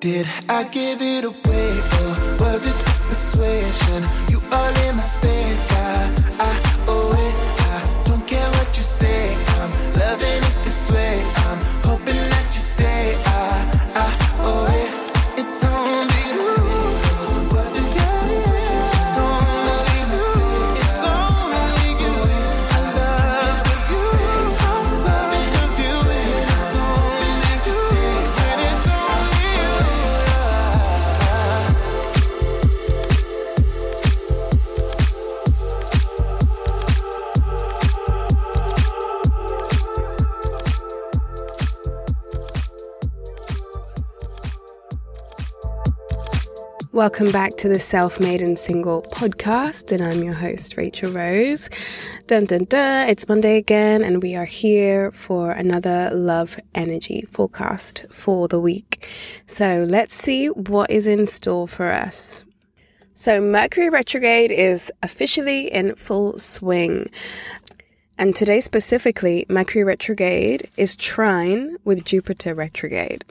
Did I give it away or was it persuasion? You all in my space, I, I Welcome back to the Self Made and Single podcast, and I'm your host, Rachel Rose. Dun dun dun, it's Monday again, and we are here for another love energy forecast for the week. So let's see what is in store for us. So, Mercury retrograde is officially in full swing. And today specifically, Mercury retrograde is trine with Jupiter retrograde.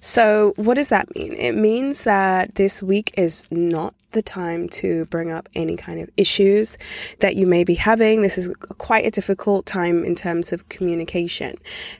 So, what does that mean? It means that this week is not the time to bring up any kind of issues that you may be having. This is quite a difficult time in terms of communication.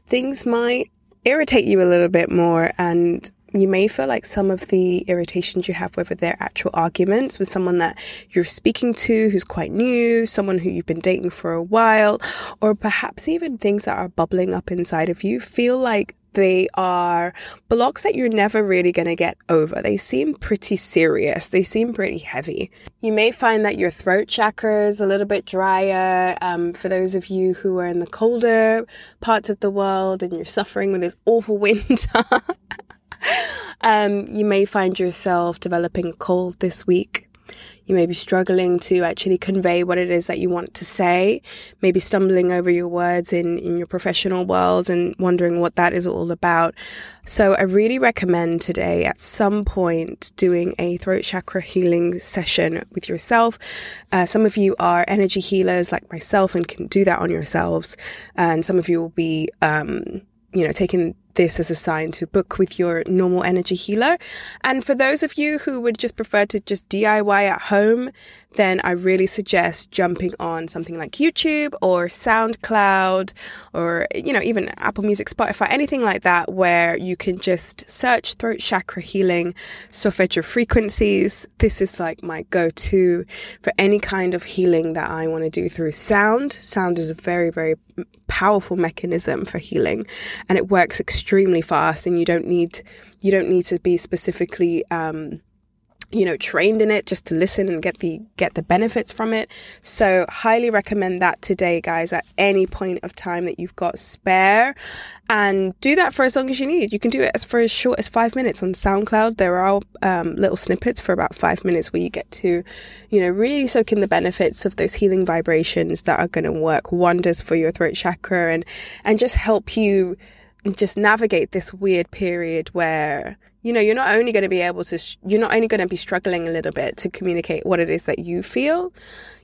Things might irritate you a little bit more and you may feel like some of the irritations you have, whether they're actual arguments with someone that you're speaking to who's quite new, someone who you've been dating for a while, or perhaps even things that are bubbling up inside of you, feel like they are blocks that you're never really going to get over. They seem pretty serious. They seem pretty heavy. You may find that your throat chakra is a little bit drier. Um, for those of you who are in the colder parts of the world and you're suffering with this awful winter, um, you may find yourself developing cold this week. You may be struggling to actually convey what it is that you want to say, maybe stumbling over your words in, in your professional world and wondering what that is all about. So I really recommend today at some point doing a throat chakra healing session with yourself. Uh, some of you are energy healers like myself and can do that on yourselves. And some of you will be, um, you know, taking this as a sign to book with your normal energy healer. And for those of you who would just prefer to just DIY at home, then I really suggest jumping on something like YouTube or SoundCloud or, you know, even Apple Music, Spotify, anything like that, where you can just search throat chakra healing, solfeggio frequencies. This is like my go to for any kind of healing that I want to do through sound. Sound is a very, very powerful mechanism for healing and it works extremely fast and you don't need you don't need to be specifically um, you know trained in it just to listen and get the get the benefits from it. So highly recommend that today guys at any point of time that you've got spare. And do that for as long as you need. You can do it as for as short as five minutes on soundcloud. There are um, little snippets for about five minutes where you get to you know really soak in the benefits of those healing vibrations that are going to work wonders for your throat chakra and and just help you just navigate this weird period where you know you're not only going to be able to you're not only going to be struggling a little bit to communicate what it is that you feel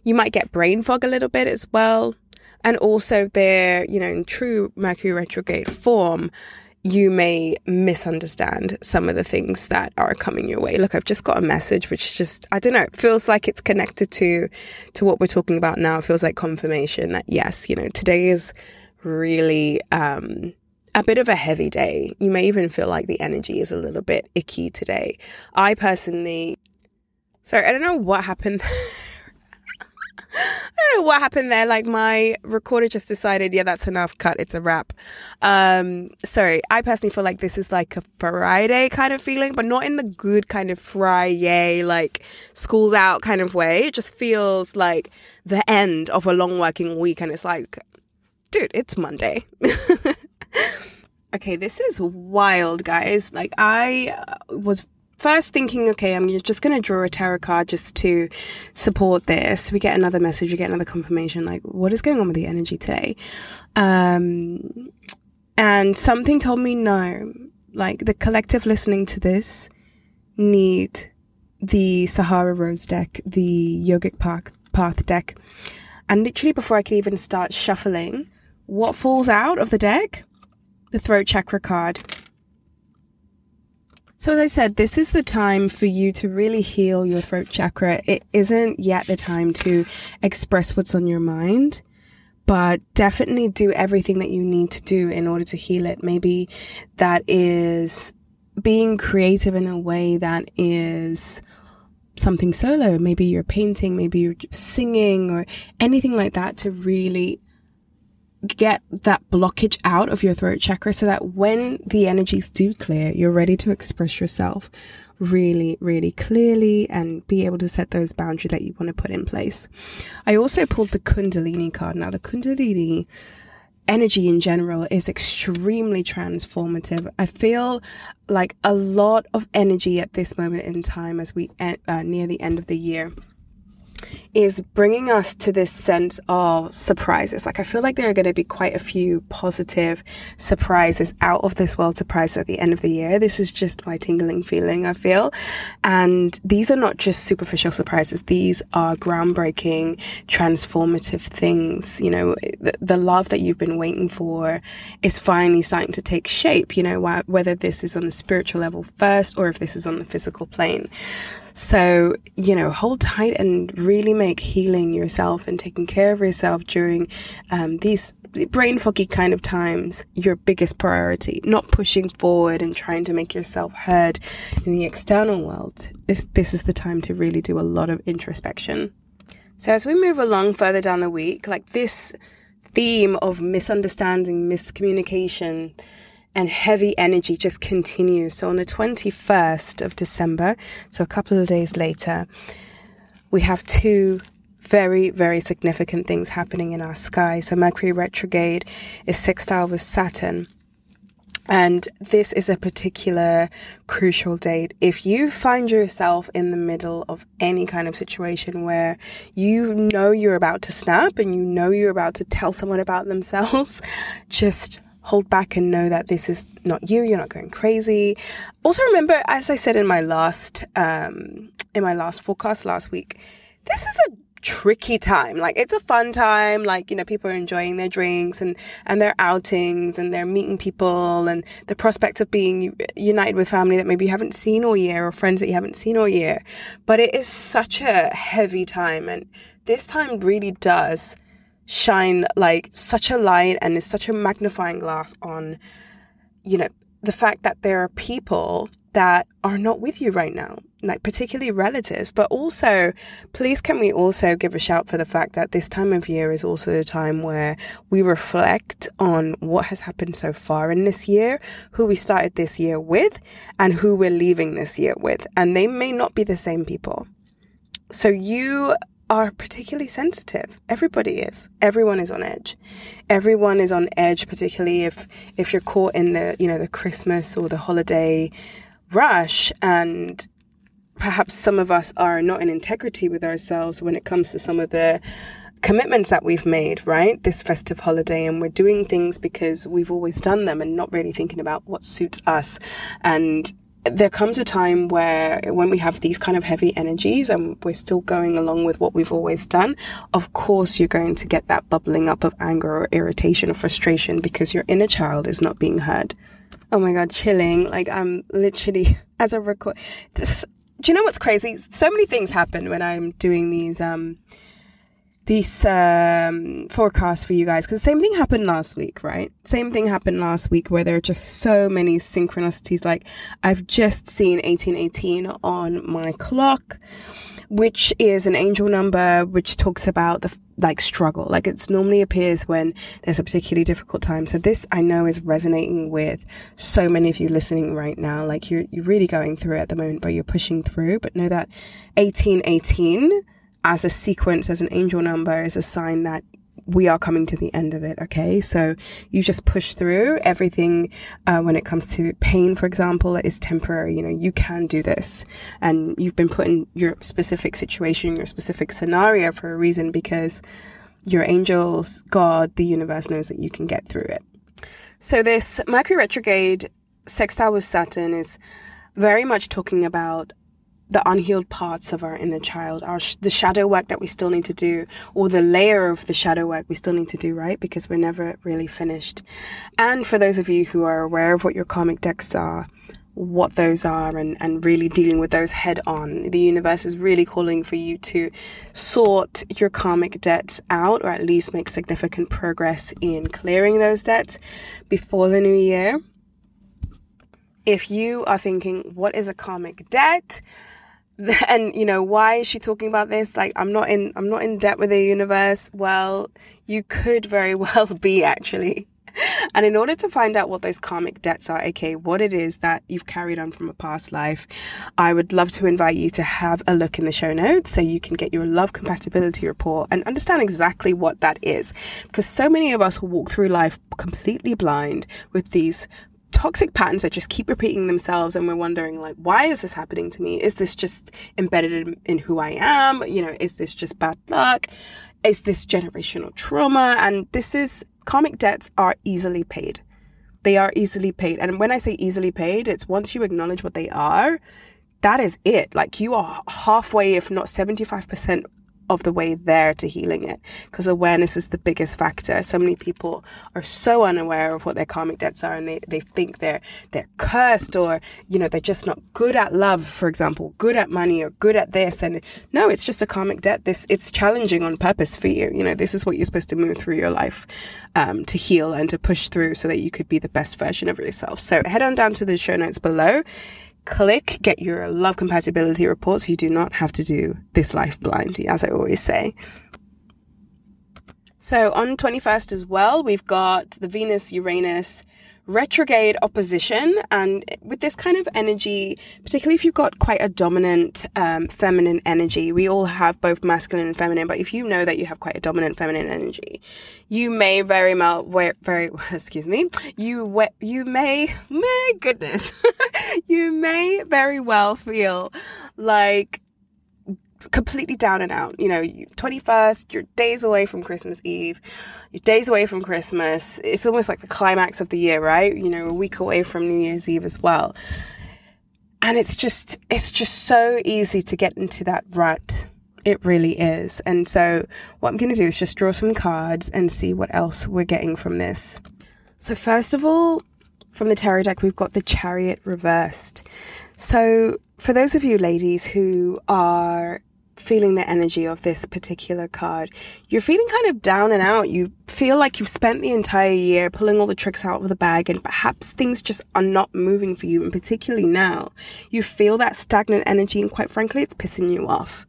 you might get brain fog a little bit as well and also there you know in true mercury retrograde form you may misunderstand some of the things that are coming your way. Look, I've just got a message which just I don't know, it feels like it's connected to to what we're talking about now. It feels like confirmation that yes, you know, today is really um a bit of a heavy day. You may even feel like the energy is a little bit icky today. I personally, sorry, I don't know what happened. I don't know what happened there. Like my recorder just decided, yeah, that's enough. Cut. It's a wrap. Um, sorry. I personally feel like this is like a Friday kind of feeling, but not in the good kind of Friday, like school's out kind of way. It just feels like the end of a long working week, and it's like, dude, it's Monday. okay, this is wild, guys. Like, I uh, was first thinking, okay, I'm just going to draw a tarot card just to support this. We get another message, we get another confirmation, like, what is going on with the energy today? Um, and something told me no. Like, the collective listening to this need the Sahara Rose deck, the Yogic Path, Path deck. And literally, before I could even start shuffling, what falls out of the deck? The throat chakra card. So, as I said, this is the time for you to really heal your throat chakra. It isn't yet the time to express what's on your mind, but definitely do everything that you need to do in order to heal it. Maybe that is being creative in a way that is something solo. Maybe you're painting, maybe you're singing or anything like that to really get that blockage out of your throat chakra so that when the energies do clear, you're ready to express yourself really, really clearly and be able to set those boundaries that you want to put in place. I also pulled the Kundalini card. Now, the Kundalini energy in general is extremely transformative. I feel like a lot of energy at this moment in time as we uh, near the end of the year is bringing us to this sense of surprises. Like, I feel like there are going to be quite a few positive surprises, out of this world surprises at the end of the year. This is just my tingling feeling, I feel. And these are not just superficial surprises, these are groundbreaking, transformative things. You know, the, the love that you've been waiting for is finally starting to take shape, you know, wh- whether this is on the spiritual level first or if this is on the physical plane. So, you know, hold tight and really make healing yourself and taking care of yourself during um, these brain foggy kind of times your biggest priority, not pushing forward and trying to make yourself heard in the external world. This, this is the time to really do a lot of introspection. So, as we move along further down the week, like this theme of misunderstanding, miscommunication, and heavy energy just continues. So on the 21st of December, so a couple of days later, we have two very, very significant things happening in our sky. So Mercury retrograde is sextile with Saturn. And this is a particular crucial date. If you find yourself in the middle of any kind of situation where you know you're about to snap and you know you're about to tell someone about themselves, just hold back and know that this is not you. You're not going crazy. Also, remember, as I said in my last um, in my last forecast last week, this is a tricky time. Like it's a fun time. Like, you know, people are enjoying their drinks and, and their outings and they're meeting people and the prospect of being united with family that maybe you haven't seen all year or friends that you haven't seen all year. But it is such a heavy time. And this time really does shine like such a light and is such a magnifying glass on, you know, the fact that there are people that are not with you right now, like particularly relatives, but also, please can we also give a shout for the fact that this time of year is also a time where we reflect on what has happened so far in this year, who we started this year with, and who we're leaving this year with. And they may not be the same people. So you are particularly sensitive. Everybody is. Everyone is on edge. Everyone is on edge, particularly if if you're caught in the you know the Christmas or the holiday rush, and perhaps some of us are not in integrity with ourselves when it comes to some of the commitments that we've made, right? This festive holiday, and we're doing things because we've always done them and not really thinking about what suits us. And there comes a time where when we have these kind of heavy energies and we're still going along with what we've always done, of course you're going to get that bubbling up of anger or irritation or frustration because your inner child is not being heard. Oh my god, chilling. Like I'm literally as I record. This, do you know what's crazy? So many things happen when I'm doing these um this um, forecast for you guys because the same thing happened last week, right? Same thing happened last week where there are just so many synchronicities. Like I've just seen 1818 on my clock, which is an angel number which talks about the like struggle. Like it's normally appears when there's a particularly difficult time. So this I know is resonating with so many of you listening right now. Like you're you're really going through it at the moment, but you're pushing through. But know that 1818 as a sequence, as an angel number, is a sign that we are coming to the end of it. Okay. So you just push through everything, uh, when it comes to pain, for example, is temporary. You know, you can do this and you've been put in your specific situation, your specific scenario for a reason because your angels, God, the universe knows that you can get through it. So this Mercury retrograde sextile with Saturn is very much talking about the unhealed parts of our inner child, our sh- the shadow work that we still need to do, or the layer of the shadow work we still need to do, right? Because we're never really finished. And for those of you who are aware of what your karmic debts are, what those are and, and really dealing with those head on. The universe is really calling for you to sort your karmic debts out or at least make significant progress in clearing those debts before the new year. If you are thinking, what is a karmic debt? and you know why is she talking about this like i'm not in i'm not in debt with the universe well you could very well be actually and in order to find out what those karmic debts are, aka what it is that you've carried on from a past life, I would love to invite you to have a look in the show notes so you can get your love compatibility report and understand exactly what that is. Because so many of us walk through life completely blind with these toxic patterns that just keep repeating themselves and we're wondering like why is this happening to me is this just embedded in, in who i am you know is this just bad luck is this generational trauma and this is karmic debts are easily paid. They are easily paid. And when I say easily paid, it's once you acknowledge what they are, that is it. Like you are halfway, if not 75% of the way there to healing it because awareness is the biggest factor. So many people are so unaware of what their karmic debts are and they, they think they're they're cursed or you know they're just not good at love, for example, good at money or good at this and no, it's just a karmic debt. This it's challenging on purpose for you. You know, this is what you're supposed to move through your life um, to heal and to push through so that you could be the best version of yourself. So head on down to the show notes below click get your love compatibility report so you do not have to do this life blind, as I always say. So on 21st as well, we've got the Venus Uranus retrograde opposition. And with this kind of energy, particularly if you've got quite a dominant um, feminine energy, we all have both masculine and feminine, but if you know that you have quite a dominant feminine energy, you may very well, very, excuse me, you, you may, my goodness, you may very well feel like completely down and out. You know, 21st, you're days away from Christmas Eve, you're days away from Christmas. It's almost like the climax of the year, right? You know, a week away from New Year's Eve as well. And it's just, it's just so easy to get into that rut. It really is. And so what I'm going to do is just draw some cards and see what else we're getting from this. So first of all, from the tarot deck, we've got the chariot reversed. So for those of you ladies who are feeling the energy of this particular card. You're feeling kind of down and out. You feel like you've spent the entire year pulling all the tricks out of the bag and perhaps things just are not moving for you. And particularly now, you feel that stagnant energy and quite frankly, it's pissing you off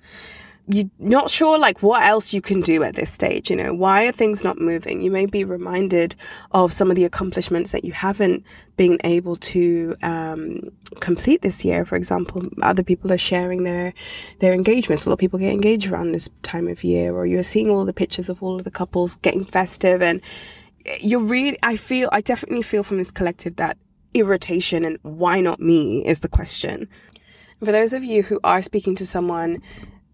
you're not sure like what else you can do at this stage you know? Why are things not moving? You may be reminded of some of the accomplishments that you haven't been able to um, complete this year. For example other people are sharing their their engagements. A lot of people get engaged around this time of year or you're seeing all the pictures of all of the couples getting festive and you're really i feel i definitely feel from this collective that irritation and why not me is the question. For those of you who are speaking to someone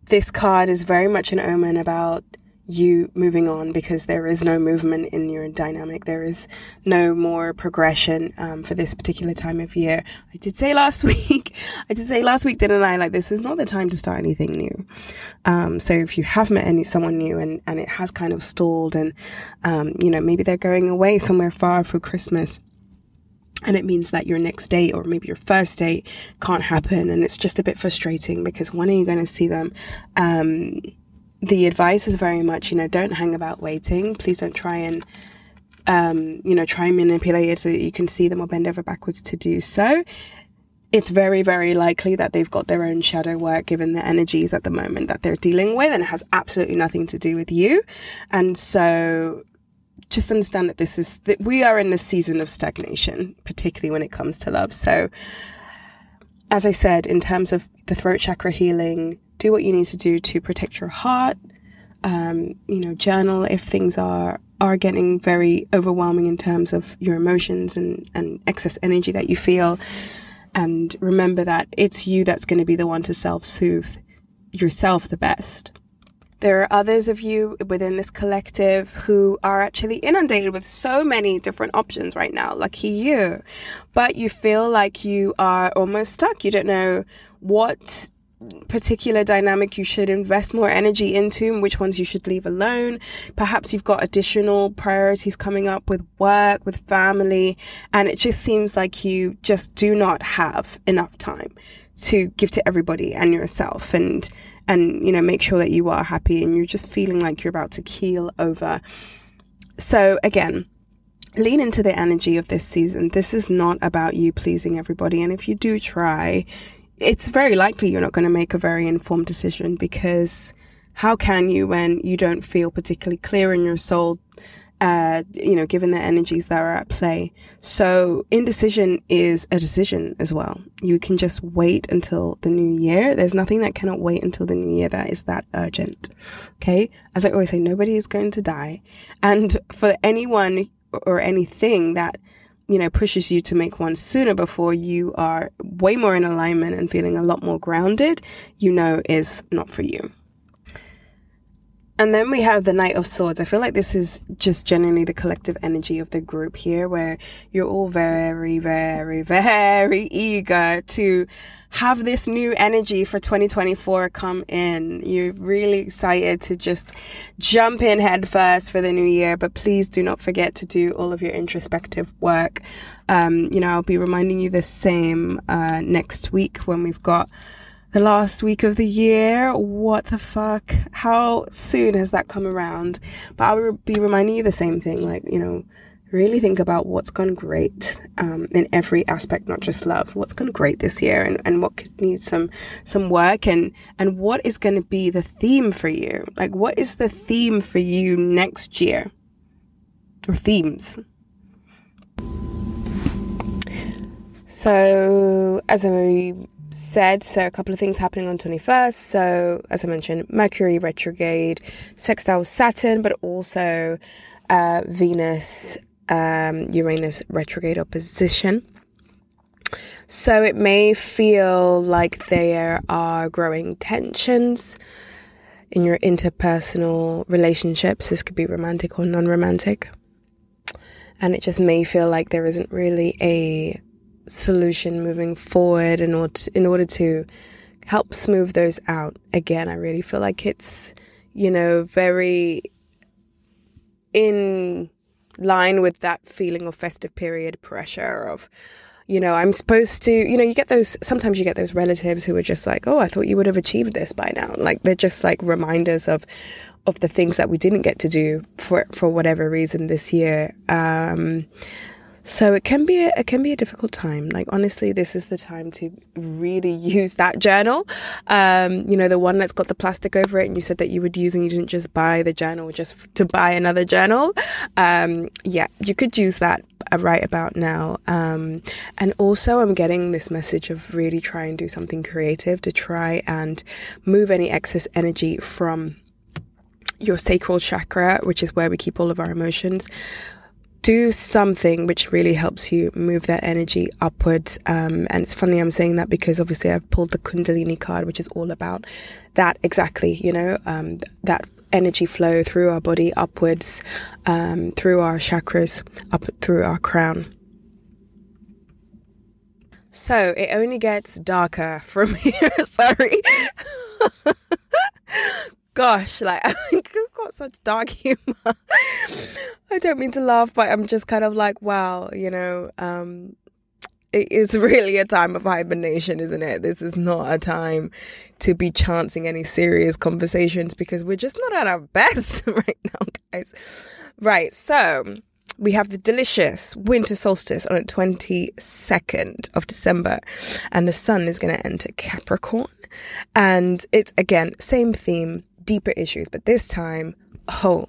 this card is very much an omen about you moving on because there is no movement in your dynamic. There is no more progression um, for this particular time of year. I did say last week, I did say last week, didn't I? Like this is not the time to start anything new. Um, so if you have met any someone new and and it has kind of stalled, and um, you know maybe they're going away somewhere far for Christmas and it means that your next date or maybe your first date can't happen. And it's just a bit frustrating because when are you going to see them? Um, the advice is very much you know don't hang about waiting. Please don't try and um, you know try and manipulate it so that you can see them or bend over backwards to do so. It's very very likely that they've got their own shadow work given the energies at the moment that they're dealing with and it has absolutely nothing to do with you. And so just understand that this is that we are in the season of stagnation, particularly when it comes to love. So, as I said, in terms of the throat chakra healing, do what you need to do to protect your heart. Um, you know, journal if things are are getting very overwhelming in terms of your emotions and, and excess energy that you feel. And remember that it's you that's going to be the one to self soothe yourself the best. There are others of you within this collective who are actually inundated with so many different options right now. Lucky you. But you feel like you are almost stuck. You don't know what particular dynamic you should invest more energy into and which ones you should leave alone. Perhaps you've got additional priorities coming up with work, with family, and it just seems like you just do not have enough time to give to everybody and yourself and and you know make sure that you are happy and you're just feeling like you're about to keel over. So again, lean into the energy of this season. This is not about you pleasing everybody and if you do try, it's very likely you're not going to make a very informed decision because how can you when you don't feel particularly clear in your soul uh, you know, given the energies that are at play. So indecision is a decision as well. You can just wait until the new year. There's nothing that cannot wait until the new year that is that urgent. Okay. As I always say, nobody is going to die. And for anyone or anything that you know, pushes you to make one sooner before you are way more in alignment and feeling a lot more grounded, you know, is not for you. And then we have the Knight of Swords. I feel like this is just genuinely the collective energy of the group here, where you're all very, very, very eager to have this new energy for 2024 come in. You're really excited to just jump in head first for the new year, but please do not forget to do all of your introspective work. Um, you know, I'll be reminding you the same uh, next week when we've got the last week of the year. What the fuck? How soon has that come around? But I will be reminding you the same thing, like, you know, really think about what's gone great um, in every aspect, not just love. What's gone great this year, and, and what could need some some work, and and what is going to be the theme for you? Like, what is the theme for you next year, or themes? So, as I said, so a couple of things happening on 21st. So, as I mentioned, Mercury retrograde, sextile Saturn, but also uh, Venus, um, Uranus retrograde opposition. So, it may feel like there are growing tensions in your interpersonal relationships. This could be romantic or non romantic. And it just may feel like there isn't really a solution moving forward in order to, in order to help smooth those out. Again, I really feel like it's you know very in line with that feeling of festive period pressure of you know i'm supposed to you know you get those sometimes you get those relatives who are just like oh i thought you would have achieved this by now like they're just like reminders of of the things that we didn't get to do for for whatever reason this year um so it can be a, it can be a difficult time. Like honestly, this is the time to really use that journal. Um, you know, the one that's got the plastic over it, and you said that you would use, and you didn't just buy the journal just to buy another journal. Um, yeah, you could use that right about now. Um, and also, I'm getting this message of really try and do something creative to try and move any excess energy from your sacral chakra, which is where we keep all of our emotions, do something which really helps you move that energy upwards. Um, and it's funny I'm saying that because obviously I've pulled the Kundalini card, which is all about that exactly, you know, um, that energy flow through our body upwards, um, through our chakras, up through our crown. So it only gets darker from here. Sorry gosh, like I've got such dark humor. I don't mean to laugh, but I'm just kind of like, wow, you know, um, it is really a time of hibernation, isn't it? This is not a time to be chancing any serious conversations because we're just not at our best right now, guys. Right, so we have the delicious winter solstice on the 22nd of December, and the sun is going to enter Capricorn. And it's again, same theme deeper issues. But this time, oh,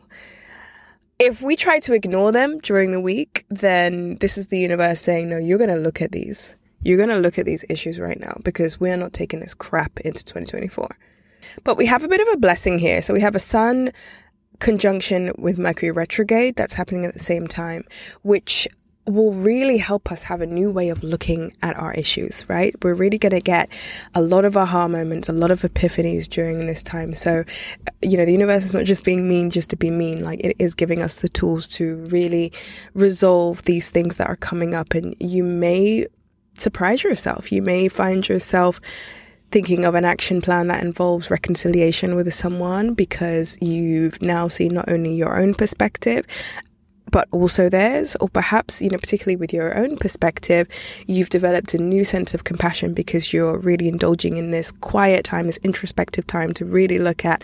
if we try to ignore them during the week, then this is the universe saying, no, you're going to look at these. You're going to look at these issues right now because we're not taking this crap into 2024. But we have a bit of a blessing here. So we have a sun conjunction with Mercury retrograde that's happening at the same time, which will really help us have a new way of looking at our issues, right? We're really going to get a lot of aha moments, a lot of epiphanies during this time. So, you know, the universe is not just being mean just to be mean, like it is giving us the tools to really resolve these things that are coming up. And you may surprise yourself. You may find yourself thinking of an action plan that involves reconciliation with someone because you've now seen not only your own perspective but also theirs, or perhaps, you know, particularly with your own perspective, you've developed a new sense of compassion because you're really indulging in this quiet time, this introspective time to really look at,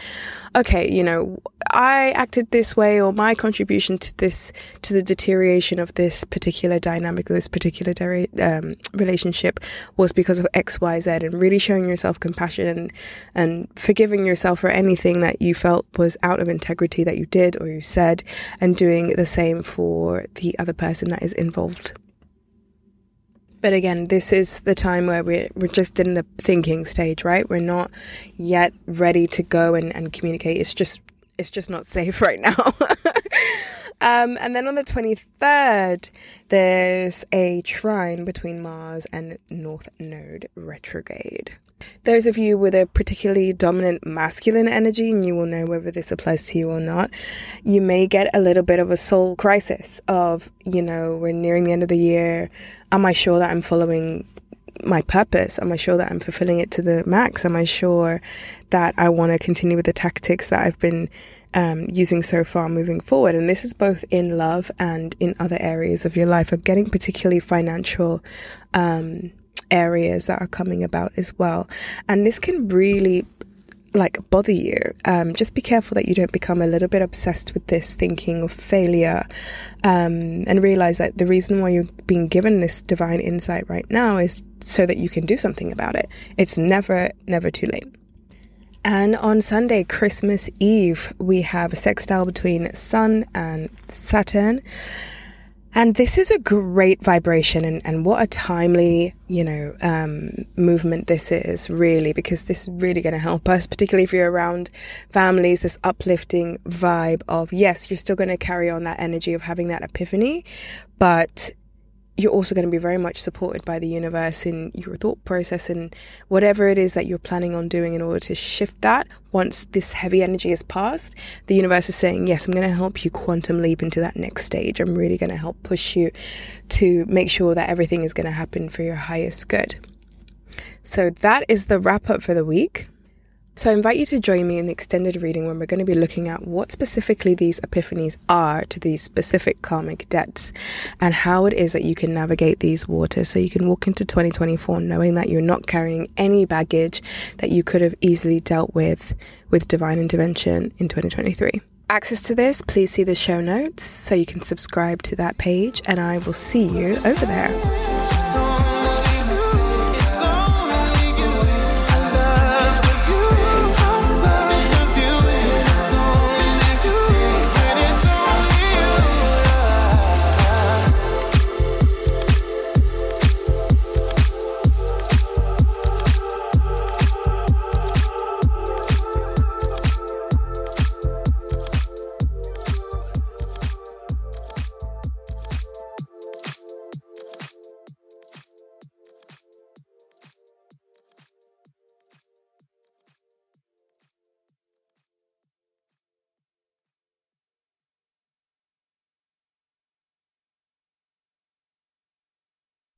okay, you know, I acted this way, or my contribution to this, to the deterioration of this particular dynamic, this particular um, relationship was because of X, Y, Z, and really showing yourself compassion and, and forgiving yourself for anything that you felt was out of integrity that you did or you said, and doing the same for the other person that is involved. But again, this is the time where we're, we're just in the thinking stage, right? We're not yet ready to go and, and communicate. It's just it's just not safe right now. um, and then on the 23rd, there's a trine between Mars and North Node retrograde. Those of you with a particularly dominant masculine energy, and you will know whether this applies to you or not, you may get a little bit of a soul crisis of, you know, we're nearing the end of the year. Am I sure that I'm following my purpose? Am I sure that I'm fulfilling it to the max? Am I sure that I want to continue with the tactics that I've been um, using so far moving forward? And this is both in love and in other areas of your life. I'm getting particularly financial. Um, areas that are coming about as well. And this can really like bother you. Um, just be careful that you don't become a little bit obsessed with this thinking of failure um, and realize that the reason why you're being given this divine insight right now is so that you can do something about it. It's never, never too late. And on Sunday, Christmas Eve, we have a sextile between Sun and Saturn. And this is a great vibration, and, and what a timely, you know, um, movement this is, really, because this is really going to help us, particularly if you're around families, this uplifting vibe of, yes, you're still going to carry on that energy of having that epiphany, but you're also going to be very much supported by the universe in your thought process and whatever it is that you're planning on doing in order to shift that once this heavy energy is passed the universe is saying yes i'm going to help you quantum leap into that next stage. I'm really going to help push you to make sure that everything is going to happen for your highest good. So that is the wrap up for the week so I invite you to join me in the extended reading when we're going to be looking at what specifically these epiphanies are to these specific karmic debts and how it is that you can navigate these waters so you can walk into 2024 knowing that you're not carrying any baggage that you could have easily dealt with with divine intervention in 2023. Access to this, please see the show notes so you can subscribe to that page and I will see you over there.